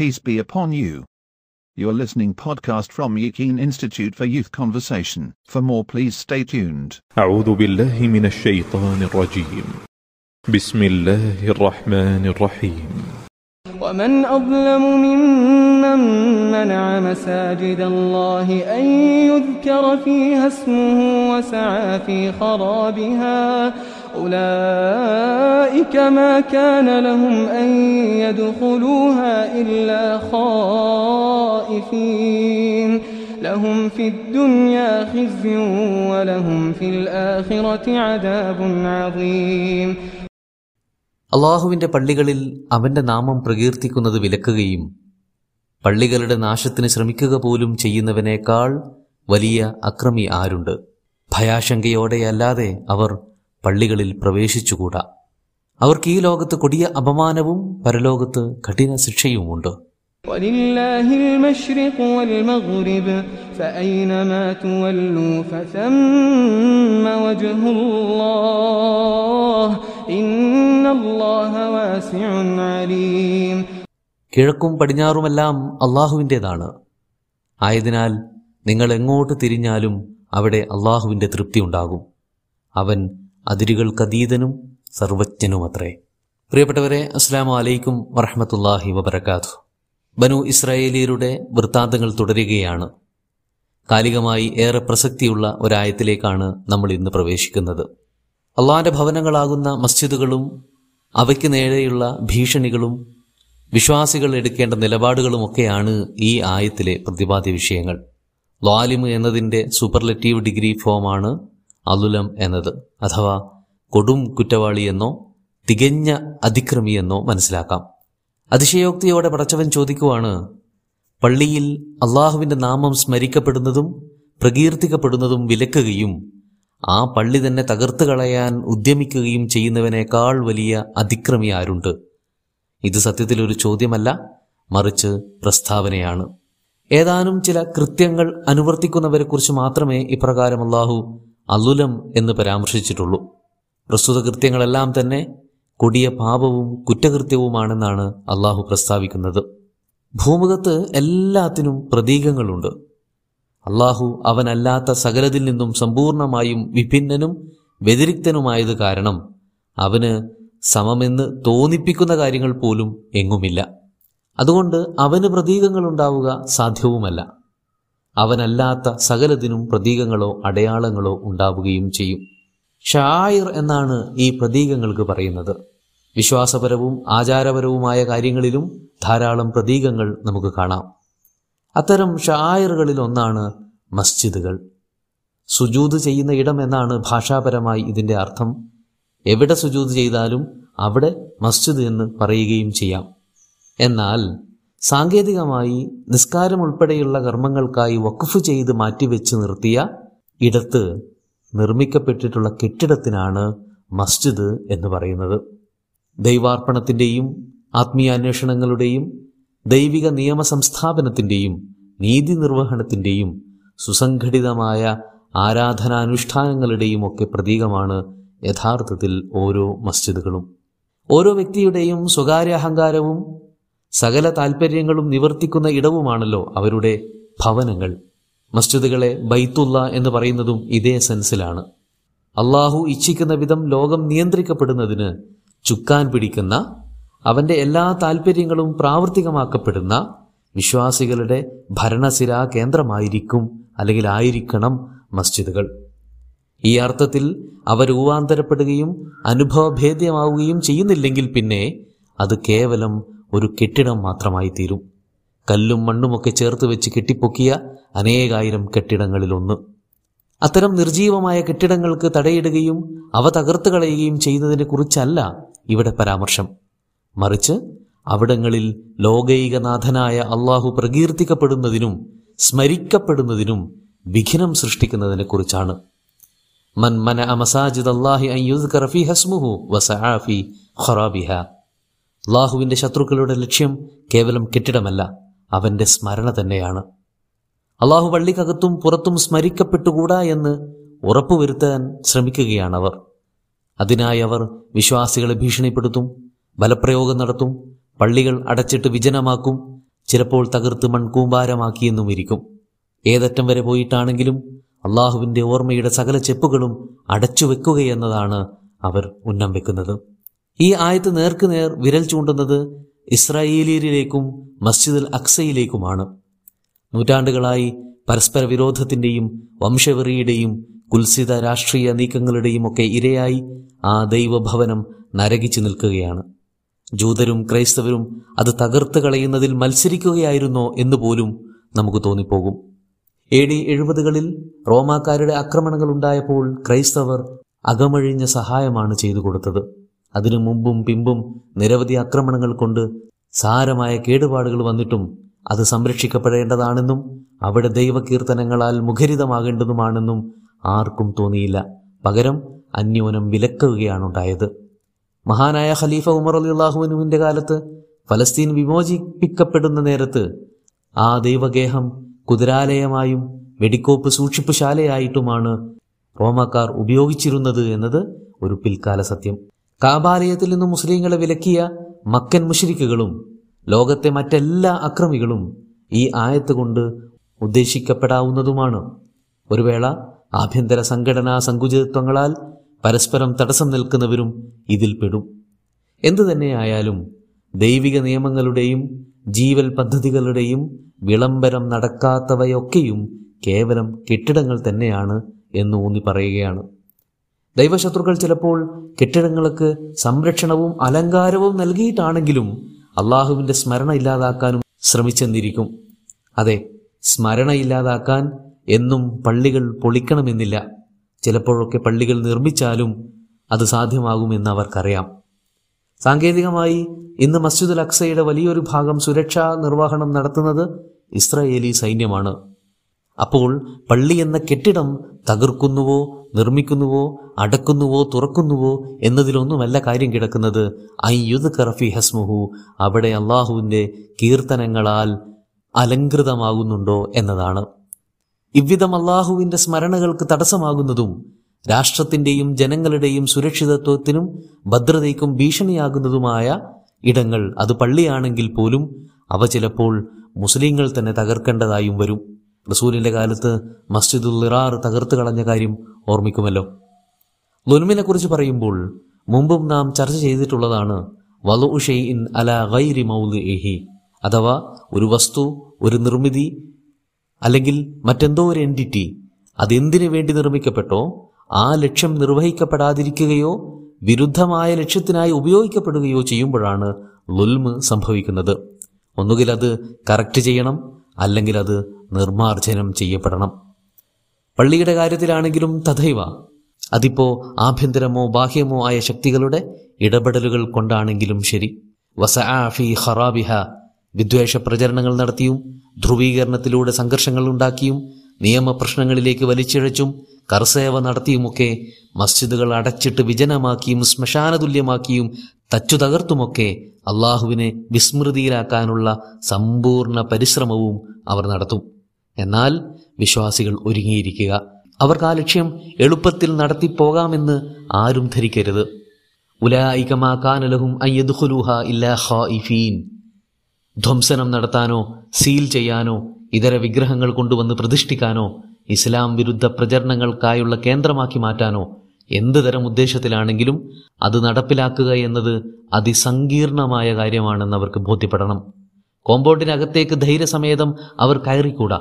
peace be upon you. You're listening podcast from Yakin Institute for Youth Conversation. For more please stay tuned. أعوذ بالله من الشيطان الرجيم بسم الله الرحمن الرحيم ومن أظلم ممن منع مساجد الله أن يذكر فيها اسمه وسعى في خرابها أولئك ما كان لهم أن يدخلوها إلا خائفين لهم في الدنيا خزي ولهم في الآخرة عذاب عظيم അള്ളാഹുവിന്റെ പള്ളികളിൽ അവന്റെ നാമം പ്രകീർത്തിക്കുന്നത് വിലക്കുകയും പള്ളികളുടെ നാശത്തിന് ശ്രമിക്കുക പോലും ചെയ്യുന്നവനേക്കാൾ വലിയ അക്രമി ആരുണ്ട് ഭയാശങ്കയോടെയല്ലാതെ അവർ പള്ളികളിൽ പ്രവേശിച്ചുകൂടാ? അവർക്ക് ഈ ലോകത്ത് കൊടിയ അപമാനവും പരലോകത്ത് കഠിന ശിക്ഷയുമുണ്ട്. കിഴക്കും പടിഞ്ഞാറുമെല്ലാം അള്ളാഹുവിന്റെതാണ്. ആയതിനാൽ നിങ്ങൾ എങ്ങോട്ട് തിരിഞ്ഞാലും അവിടെ അള്ളാഹുവിന്റെ തൃപ്തി ഉണ്ടാകും. അവൻ അതിരുകൾക്കതീതനും സർവജ്ഞനുമത്രേ. പ്രിയപ്പെട്ടവരെ അസ്സാം വലൈക്കും വറഹമത്തല്ലാഹി വബർക്കാത്തു ബനു ഇസ്രായേലിയരുടെ വൃത്താന്തങ്ങൾ തുടരുകയാണ്. കാലികമായി ഏറെ പ്രസക്തിയുള്ള ഒരായത്തിലേക്കാണ് നമ്മൾ ഇന്ന് പ്രവേശിക്കുന്നത്. അള്ളാന്റെ ഭവനങ്ങളാകുന്ന മസ്ജിദുകളും അവയ്ക്ക് നേരെയുള്ള ഭീഷണികളും വിശ്വാസികൾ എടുക്കേണ്ട നിലപാടുകളുമൊക്കെയാണ് ഈ ആയത്തിലെ പ്രതിപാദ്യ വിഷയങ്ങൾ. ലാലിമ് എന്നതിന്റെ സൂപ്പർലെറ്റീവ് ഡിഗ്രി ഫോമാണ് അലുലം എന്നത് അഥവാ കൊടും കുറ്റവാളി എന്നോ തികഞ്ഞ അതിക്രമിയെന്നോ മനസ്സിലാക്കാം. അതിശയോക്തിയോടെ പടച്ചവൻ ചോദിക്കുവാണ് പള്ളിയിൽ അള്ളാഹുവിന്റെ നാമം സ്മരിക്കപ്പെടുന്നതും പ്രകീർത്തിക്കപ്പെടുന്നതും വിലക്കുകയും ആ പള്ളി തന്നെ തകർത്തു കളയാൻ ഉദ്യമിക്കുകയും ചെയ്യുന്നവനേക്കാൾ വലിയ അതിക്രമി ആരുണ്ട്? ഇത് സത്യത്തിൽ ഒരു ചോദ്യമല്ല മറിച്ച് പ്രസ്താവനയാണ്. ഏതാനും ചില കൃത്യങ്ങൾ അനുവർത്തിക്കുന്നവരെക്കുറിച്ച് മാത്രമേ ഇപ്രകാരം അള്ളാഹു അലുലം എന്ന് പരാമർശിച്ചിട്ടുള്ളൂ. പ്രസ്തുത കൃത്യങ്ങളെല്ലാം തന്നെ കൊടിയ പാപവും കുറ്റകൃത്യവുമാണെന്നാണ് അള്ളാഹു പ്രസ്താവിക്കുന്നത്. ഭൂമുഖത്ത് എല്ലാത്തിനും പ്രതീകങ്ങളുണ്ട്. അള്ളാഹു അവനല്ലാത്ത സകലതിൽ നിന്നും സമ്പൂർണമായും വിഭിന്നനും വ്യതിരിക്തനുമായത് കാരണം അവന് സമമെന്ന് തോന്നിപ്പിക്കുന്ന കാര്യങ്ങൾ പോലും എങ്ങുമില്ല. അതുകൊണ്ട് അവന് പ്രതീകങ്ങൾ ഉണ്ടാവുക സാധ്യവുമല്ല. അവനല്ലാത്ത സകലതിനും പ്രതീകങ്ങളോ അടയാളങ്ങളോ ഉണ്ടാവുകയും ചെയ്യും. ഷായിർ എന്നാണ് ഈ പ്രതീകങ്ങൾക്ക് പറയുന്നത്. വിശ്വാസപരവും ആചാരപരവുമായ കാര്യങ്ങളിലും ധാരാളം പ്രതീകങ്ങൾ നമുക്ക് കാണാം. അത്തരം ഷായറുകളിൽ ഒന്നാണ് മസ്ജിദുകൾ. സുജൂത് ചെയ്യുന്ന ഇടം എന്നാണ് ഭാഷാപരമായി ഇതിന്റെ അർത്ഥം. എവിടെ സുജൂത് ചെയ്താലും അവിടെ മസ്ജിദ് എന്ന് പറയുകയും ചെയ്യാം. എന്നാൽ സാങ്കേതികമായി നിസ്കാരം ഉൾപ്പെടെയുള്ള കർമ്മങ്ങൾക്കായി വഖഫ് ചെയ്ത് മാറ്റിവെച്ച് നിർത്തിയ ഇടത്ത് നിർമ്മിക്കപ്പെട്ടിട്ടുള്ള കെട്ടിടത്തിനാണ് മസ്ജിദ് എന്ന് പറയുന്നത്. ദൈവാർപ്പണത്തിന്റെയും ആത്മീയാന്വേഷണങ്ങളുടെയും ദൈവിക നിയമ സംസ്ഥാപനത്തിന്റെയും നീതി നിർവഹണത്തിന്റെയും സുസംഘടിതമായ ആരാധനാനുഷ്ഠാനങ്ങളുടെയും ഒക്കെ പ്രതീകമാണ് യഥാർത്ഥത്തിൽ ഓരോ മസ്ജിദുകളും. ഓരോ വ്യക്തിയുടെയും സ്വകാര്യ അഹങ്കാരവും സകല താൽപ്പര്യങ്ങളും നിവർത്തിക്കുന്ന ഇടവുമാണല്ലോ അവരുടെ ഭവനങ്ങൾ. മസ്ജിദുകളെ ബൈത്തുള്ള എന്ന് പറയുന്നതും ഇതേ സെൻസിലാണ്. അള്ളാഹു ഇച്ഛിക്കുന്ന വിധം ലോകം നിയന്ത്രിക്കപ്പെടുന്നതിന് ചുക്കാൻ പിടിക്കുന്ന അവന്റെ എല്ലാ താൽപ്പര്യങ്ങളും പ്രാവർത്തികമാക്കപ്പെടുന്ന വിശ്വാസികളുടെ ഭരണസിരാ കേന്ദ്രമായിരിക്കും അല്ലെങ്കിൽ ആയിരിക്കണം മസ്ജിദുകൾ. ഈ അർത്ഥത്തിൽ അവ രൂപാന്തരപ്പെടുകയും അനുഭവഭേദ്യമാവുകയും ചെയ്യുന്നില്ലെങ്കിൽ പിന്നെ അത് കേവലം ഒരു കെട്ടിടം മാത്രമായി തീരും കല്ലും മണ്ണുമൊക്കെ ചേർത്ത് വെച്ച് കെട്ടിപ്പൊക്കിയ അനേകായിരം കെട്ടിടങ്ങളിലൊന്ന്. അത്തരം നിർജീവമായ കെട്ടിടങ്ങൾക്ക് തടയിടുകയും അവ തകർത്ത് കളയുകയും ചെയ്യുന്നതിനെ കുറിച്ചല്ല ഇവിടെ പരാമർശം. മറിച്ച് അവിടങ്ങളിൽ ലോകൈകനാഥനായ അള്ളാഹു പ്രകീർത്തിക്കപ്പെടുന്നതിനും സ്മരിക്കപ്പെടുന്നതിനും വിഘ്നം സൃഷ്ടിക്കുന്നതിനെ കുറിച്ചാണ്. മൻ മന അമസാജിദ് യുദ്കറ ഫീ ഹസ്മുഹു വസആ ഫീ ഖറാബിഹ. അള്ളാഹുവിന്റെ ശത്രുക്കളുടെ ലക്ഷ്യം കേവലം കെട്ടിടമല്ല അവന്റെ സ്മരണ തന്നെയാണ്. അള്ളാഹു പള്ളിക്കകത്തും പുറത്തും സ്മരിക്കപ്പെട്ടുകൂടാ എന്ന് ഉറപ്പുവരുത്താൻ ശ്രമിക്കുകയാണവർ. അതിനായി അവർ വിശ്വാസികളെ ഭീഷണിപ്പെടുത്തും ബലപ്രയോഗം നടത്തും പള്ളികൾ അടച്ചിട്ട് വിജനമാക്കും ചിലപ്പോൾ തകർത്ത് മൺകൂമ്പാരമാക്കിയെന്നും ഇരിക്കും ഏതറ്റം വരെ പോയിട്ടാണെങ്കിലും അള്ളാഹുവിന്റെ ഓർമ്മയുടെ സകല ചെപ്പുകളും അടച്ചു വെക്കുകയെന്നതാണ് അവർ ഉന്നം വെക്കുന്നത്. ഈ ആയത്ത് നേർക്കുനേർ വിരൽ ചൂണ്ടുന്നത് ഇസ്രായേലിയരിലേക്കും മസ്ജിദുൽ അക്സയിലേക്കുമാണ്. നൂറ്റാണ്ടുകളായി പരസ്പര വിരോധത്തിന്റെയും വംശവെറിയുടെയും കുൽസിത രാഷ്ട്രീയ നീക്കങ്ങളുടെയും ഒക്കെ ഇരയായി ആ ദൈവഭവനം നരകിച്ചു നിൽക്കുകയാണ്. ജൂതരും ക്രൈസ്തവരും അത് തകർത്ത് കളയുന്നതിൽ മത്സരിക്കുകയായിരുന്നോ എന്ന് പോലും നമുക്ക് തോന്നിപ്പോകും. എ ഡി എഴുപതുകളിൽ റോമാക്കാരുടെ ആക്രമണങ്ങൾ ഉണ്ടായപ്പോൾ ക്രൈസ്തവർ അകമഴിഞ്ഞ സഹായമാണ് ചെയ്തു കൊടുത്തത്. അതിനു മുമ്പും പിമ്പും നിരവധി ആക്രമണങ്ങൾ കൊണ്ട് സാരമായ കേടുപാടുകൾ വന്നിട്ടും അത് സംരക്ഷിക്കപ്പെടേണ്ടതാണെന്നും അവിടെ ദൈവകീർത്തനങ്ങളാൽ മുഖരിതമാകേണ്ടതുമാണെന്നും ആർക്കും തോന്നിയില്ല. പകരം അന്യോനം വിലക്കുകയാണുണ്ടായത്. മഹാനായ ഖലീഫ ഉമർ അലി അള്ളാഹുവിനുവിന്റെ കാലത്ത് ഫലസ്തീൻ വിമോചിപ്പിക്കപ്പെടുന്ന നേരത്ത് ആ ദൈവഗേഹം കുതിരാലയമായും വെടിക്കോപ്പ് സൂക്ഷിപ്പുശാലയായിട്ടുമാണ് റോമാക്കാർ ഉപയോഗിച്ചിരുന്നത് എന്നത് ഒരു പിൽക്കാല സത്യം. കാബാലയത്തിൽ നിന്ന് മുസ്ലിങ്ങളെ വിലക്കിയ മക്കൻ മുഷരിക്കുകളും ലോകത്തെ മറ്റെല്ലാ അക്രമികളും ഈ ആയത്ത് കൊണ്ട് ഉദ്ദേശിക്കപ്പെടാവുന്നതുമാണ്. ഒരു വേള ആഭ്യന്തര സംഘടനാ സങ്കുചിതത്വങ്ങളാൽ പരസ്പരം തടസ്സം നിൽക്കുന്നവരും ഇതിൽ പെടും. എന്തു തന്നെയായാലും ദൈവിക നിയമങ്ങളുടെയും ജീവൽ പദ്ധതികളുടെയും വിളംബരം നടക്കാത്തവയൊക്കെയും കേവലം കെട്ടിടങ്ങൾ തന്നെയാണ് എന്ന് ഊന്നി പറയുകയാണ്. ദൈവശത്രുക്കൾ ചിലപ്പോൾ കെട്ടിടങ്ങൾക്ക് സംരക്ഷണവും അലങ്കാരവും നൽകിയിട്ടാണെങ്കിലും അള്ളാഹുവിന്റെ സ്മരണ ഇല്ലാതാക്കാനും ശ്രമിച്ചെന്നിരിക്കും. അതെ സ്മരണ ഇല്ലാതാക്കാൻ എന്നും പള്ളികൾ പൊളിക്കണമെന്നില്ല. ചിലപ്പോഴൊക്കെ പള്ളികൾ നിർമ്മിച്ചാലും അത് സാധ്യമാകുമെന്ന് അവർക്കറിയാം. സാങ്കേതികമായി ഇന്ന് മസ്ജിദുൽ അക്സയുടെ വലിയൊരു ഭാഗം സുരക്ഷാ നിർവഹണം നടത്തുന്നത് ഇസ്രായേലി സൈന്യമാണ്. അപ്പോൾ പള്ളി എന്ന കെട്ടിടം തകർക്കുന്നുവോ നിർമ്മിക്കുന്നുവോ അടക്കുന്നുവോ തുറക്കുന്നുവോ എന്നതിലൊന്നുമല്ല കാര്യം കിടക്കുന്നത്. ഐ യുദ് കറഫി ഹസ്മുഹു. അവിടെ അള്ളാഹുവിന്റെ കീർത്തനങ്ങളാൽ അലങ്കൃതമാകുന്നുണ്ടോ എന്നതാണ്. ഇவ்விധം അള്ളാഹുവിന്റെ സ്മരണകൾക്ക് തടസ്സമാകുന്നതും രാഷ്ട്രത്തിന്റെയും ജനങ്ങളുടെയും സുരക്ഷിതത്വത്തിനും ഭദ്രതയ്ക്കും ഭീഷണിയാകുന്നതുമായ ഇടങ്ങൾ അത് പള്ളിയാണെങ്കിൽ പോലും അവ ചിലപ്പോൾ മുസ്ലിങ്ങൾ തന്നെ തകർക്കേണ്ടതായും വരും. റസൂലിന്റെ കാലത്ത് മസ്ജിദുൽ ഇറാർ തകർത്ത് കളഞ്ഞ കാര്യം ഓർമ്മിക്കുമല്ലോ. ലുൽമിനെ കുറിച്ച് പറയുമ്പോൾ മുമ്പും നാം ചർച്ച ചെയ്തിട്ടുള്ളതാണ് വലു അല ഗൈരി മൗലിഹി അഥവാ ഒരു വസ്തു ഒരു നിർമ്മിതി അല്ലെങ്കിൽ മറ്റെന്തോ ഒരു എന്റിറ്റി അതെന്തിനു വേണ്ടി നിർമ്മിക്കപ്പെട്ടോ ആ ലക്ഷ്യം നിർവഹിക്കപ്പെടാതിരിക്കുകയോ വിരുദ്ധമായ ലക്ഷ്യത്തിനായി ഉപയോഗിക്കപ്പെടുകയോ ചെയ്യുമ്പോഴാണ് ലുൽമ് സംഭവിക്കുന്നത്. ഒന്നുകിൽ അത് കറക്റ്റ് ചെയ്യണം അല്ലെങ്കിൽ അത് നിർമാർജനം ചെയ്യപ്പെടണം. പള്ളിയുടെ കാര്യത്തിലാണെങ്കിലും തഥൈവ അതിപ്പോ ആഭ്യന്തരമോ ബാഹ്യമോ ആയ ശക്തികളുടെ ഇടപെടലുകൾ കൊണ്ടാണെങ്കിലും ശരി. വസആഫി ഖറാബിഹ. വിദ്വേഷ പ്രചരണങ്ങൾ നടത്തിയും ധ്രുവീകരണത്തിലൂടെ സംഘർഷങ്ങൾ ഉണ്ടാക്കിയും നിയമപ്രശ്നങ്ങളിലേക്ക് വലിച്ചിഴച്ചും കർസേവ നടത്തിയുമൊക്കെ മസ്ജിദുകൾ അടച്ചിട്ട് വിജനമാക്കിയും ശ്മശാനതുല്യമാക്കിയും തച്ചു തകർത്തുമൊക്കെ അള്ളാഹുവിനെ വിസ്മൃതിയിലാക്കാനുള്ള സമ്പൂർണ പരിശ്രമവും അവർ നടത്തും. എന്നാൽ വിശ്വാസികൾ ഒരുങ്ങിയിരിക്കുക. അവർക്ക് ആ ലക്ഷ്യം എളുപ്പത്തിൽ നടത്തിപ്പോകാമെന്ന് ആരും ധരിക്കരുത്. ഉലായികമാക്കാനലഹും ഇല്ലാ ഖായിഫീൻ. ധ്വംസനം നടത്താനോ സീൽ ചെയ്യാനോ ഇതര വിഗ്രഹങ്ങൾ കൊണ്ടുവന്ന് പ്രതിഷ്ഠിക്കാനോ ഇസ്ലാം വിരുദ്ധ പ്രചരണങ്ങൾക്കായുള്ള കേന്ദ്രമാക്കി മാറ്റാനോ എന്ത് തരം ഉദ്ദേശത്തിലാണെങ്കിലും അത് നടപ്പിലാക്കുക എന്നത് അതിസങ്കീർണമായ കാര്യമാണെന്ന് അവർക്ക് ബോധ്യപ്പെടണം. കോമ്പൗണ്ടിനകത്തേക്ക് ധൈര്യസമേതം അവർ കയറിക്കൂടാ.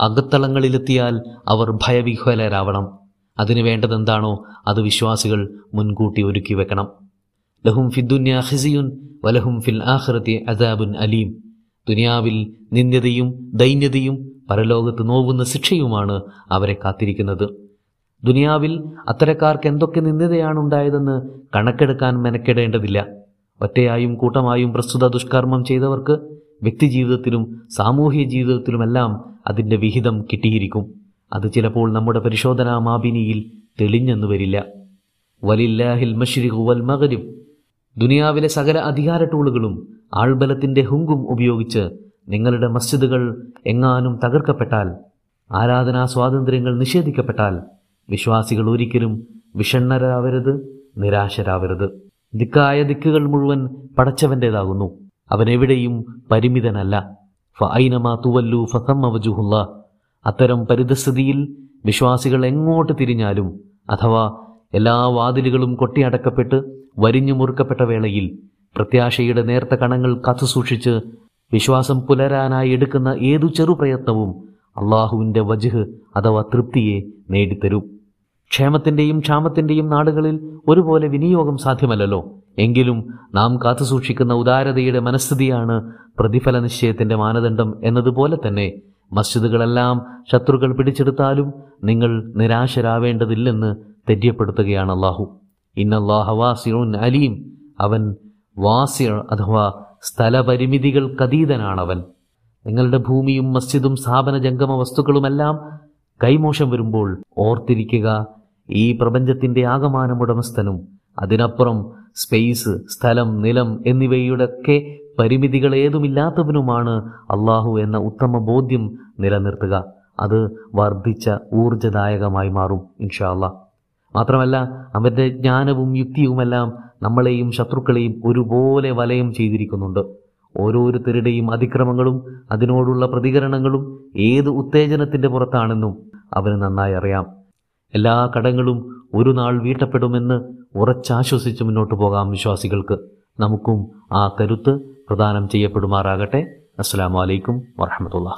അകത്തളങ്ങളിലെത്തിയാൽ അവർ ഭയവിഹ്വലരാവണം. അതിനു വേണ്ടതെന്താണോ അത് വിശ്വാസികൾ മുൻകൂട്ടി ഒരുക്കി വെക്കണം. ലഹും ഫിദ്ദുന്യ ഹിസിയുൻ വലഹും ഫിൽ ആഹ്റത്തി അദാബുൻ അലീം. ദുനിയാവിൽ നിന്ദ്യതയും ദൈന്യതയും പരലോകത്ത് നോവുന്ന ശിക്ഷയുമാണ് അവരെ കാത്തിരിക്കുന്നത്. ദുനിയാവിൽ അത്തരക്കാർക്ക് എന്തൊക്കെ നിന്ദ്യതയാണ് ഉണ്ടായതെന്ന് കണക്കെടുക്കാൻ മെനക്കെടേണ്ടതില്ല. ഒറ്റയായും കൂട്ടമായും പ്രസ്തുത ദുഷ്കർമ്മം ചെയ്തവർക്ക് വ്യക്തിജീവിതത്തിലും സാമൂഹ്യ ജീവിതത്തിലുമെല്ലാം അതിന്റെ വിഹിതം കിട്ടിയിരിക്കും. അത് ചിലപ്പോൾ നമ്മുടെ പരിശോധനാ മാബിനിയിൽ തെളിഞ്ഞെന്നു വരില്ല. വലില്ലാഹിൽ മഷ്രിഖു വൽ മഗ്രിബ്. ദുനിയാവിലെ സകല അധികാര ടൂളുകളും ആൾബലത്തിന്റെ ഹുങ്കും ഉപയോഗിച്ച് നിങ്ങളുടെ മസ്ജിദുകൾ എങ്ങാനും തകർക്കപ്പെട്ടാൽ ആരാധനാ സ്വാതന്ത്ര്യങ്ങൾ നിഷേധിക്കപ്പെട്ടാൽ വിശ്വാസികൾ ഒരിക്കലും വിഷണ്ണരാവരുത് നിരാശരാവരുത്. ദിക്കായ ദിക്കുകൾ മുഴുവൻ പടച്ചവന്റേതാകുന്നു അവനെവിടെയും പരിമിതനല്ല. അത്തരം പരിതസ്ഥിതിയിൽ വിശ്വാസികൾ എങ്ങോട്ട് തിരിഞ്ഞാലും അഥവാ എല്ലാ വാതിലുകളും കൊട്ടിയടക്കപ്പെട്ട് വരിഞ്ഞു മുറുക്കപ്പെട്ട വേളയിൽ പ്രത്യാശയുടെ നേർത്ത കണങ്ങൾ കാത്തുസൂക്ഷിച്ച് വിശ്വാസം പുലരാനായി എടുക്കുന്ന ഏതു ചെറുപ്രയത്നവും അള്ളാഹുവിന്റെ വജുഹ് അഥവാ തൃപ്തിയെ നേടിത്തരും. ക്ഷേമത്തിന്റെയും ക്ഷാമത്തിന്റെയും നാടുകളിൽ ഒരുപോലെ വിനിയോഗം സാധ്യമല്ലല്ലോ. എങ്കിലും നാം കാത്തുസൂക്ഷിക്കുന്ന ഉദാരതയുടെ മനസ്ഥിതിയാണ് പ്രതിഫല നിശ്ചയത്തിന്റെ മാനദണ്ഡം എന്നതുപോലെ തന്നെ മസ്ജിദുകളെല്ലാം ശത്രുക്കൾ പിടിച്ചെടുത്താലും നിങ്ങൾ നിരാശരാവേണ്ടതില്ലെന്ന് തെര്യപ്പെടുത്തുകയാണ് അള്ളാഹു ഇന്നല്ലാഹ വാസിറുൻ അലീം. അവൻ വാസിർ അഥവാ സ്ഥലപരിമിതികൾക്കതീതനാണവൻ. നിങ്ങളുടെ ഭൂമിയും മസ്ജിദും സ്ഥാപന ജംഗമ വസ്തുക്കളുമെല്ലാം കൈമോശം വരുമ്പോൾ ഓർത്തിരിക്കുക ഈ പ്രപഞ്ചത്തിന്റെ ആകമാനം ഉടമസ്ഥനും അതിനപ്പുറം സ്പേസ് സ്ഥലം നിലം എന്നിവയുടെയൊക്കെ പരിമിതികൾ ഏതുമില്ലാത്തവനുമാണ് അള്ളാഹു എന്ന ഉത്തമ ബോധ്യം നിലനിർത്തുക. അത് വർദ്ധിച്ച ഊർജദായകമായി മാറും ഇൻഷാ മാത്രമല്ല അവന്റെ ജ്ഞാനവും യുക്തിയുമെല്ലാം നമ്മളെയും ശത്രുക്കളെയും ഒരുപോലെ വലയം ചെയ്തിരിക്കുന്നുണ്ട്. ഓരോരുത്തരുടെയും അതിക്രമങ്ങളും അതിനോടുള്ള പ്രതികരണങ്ങളും ഏത് ഉത്തേജനത്തിന്റെ പുറത്താണെന്നും അവന് നന്നായി അറിയാം. എല്ലാ കടങ്ങളും ഒരു നാൾ വീട്ടപ്പെടുമെന്ന് ഉറച്ചാശ്വസിച്ച് മുന്നോട്ട് പോകാം വിശ്വാസികൾക്ക്. നമുക്കും ആ കരുത്ത് പ്രദാനം ചെയ്യപ്പെടുമാറാകട്ടെ. അസ്സാം വലൈക്കും വറഹമത്തുള്ള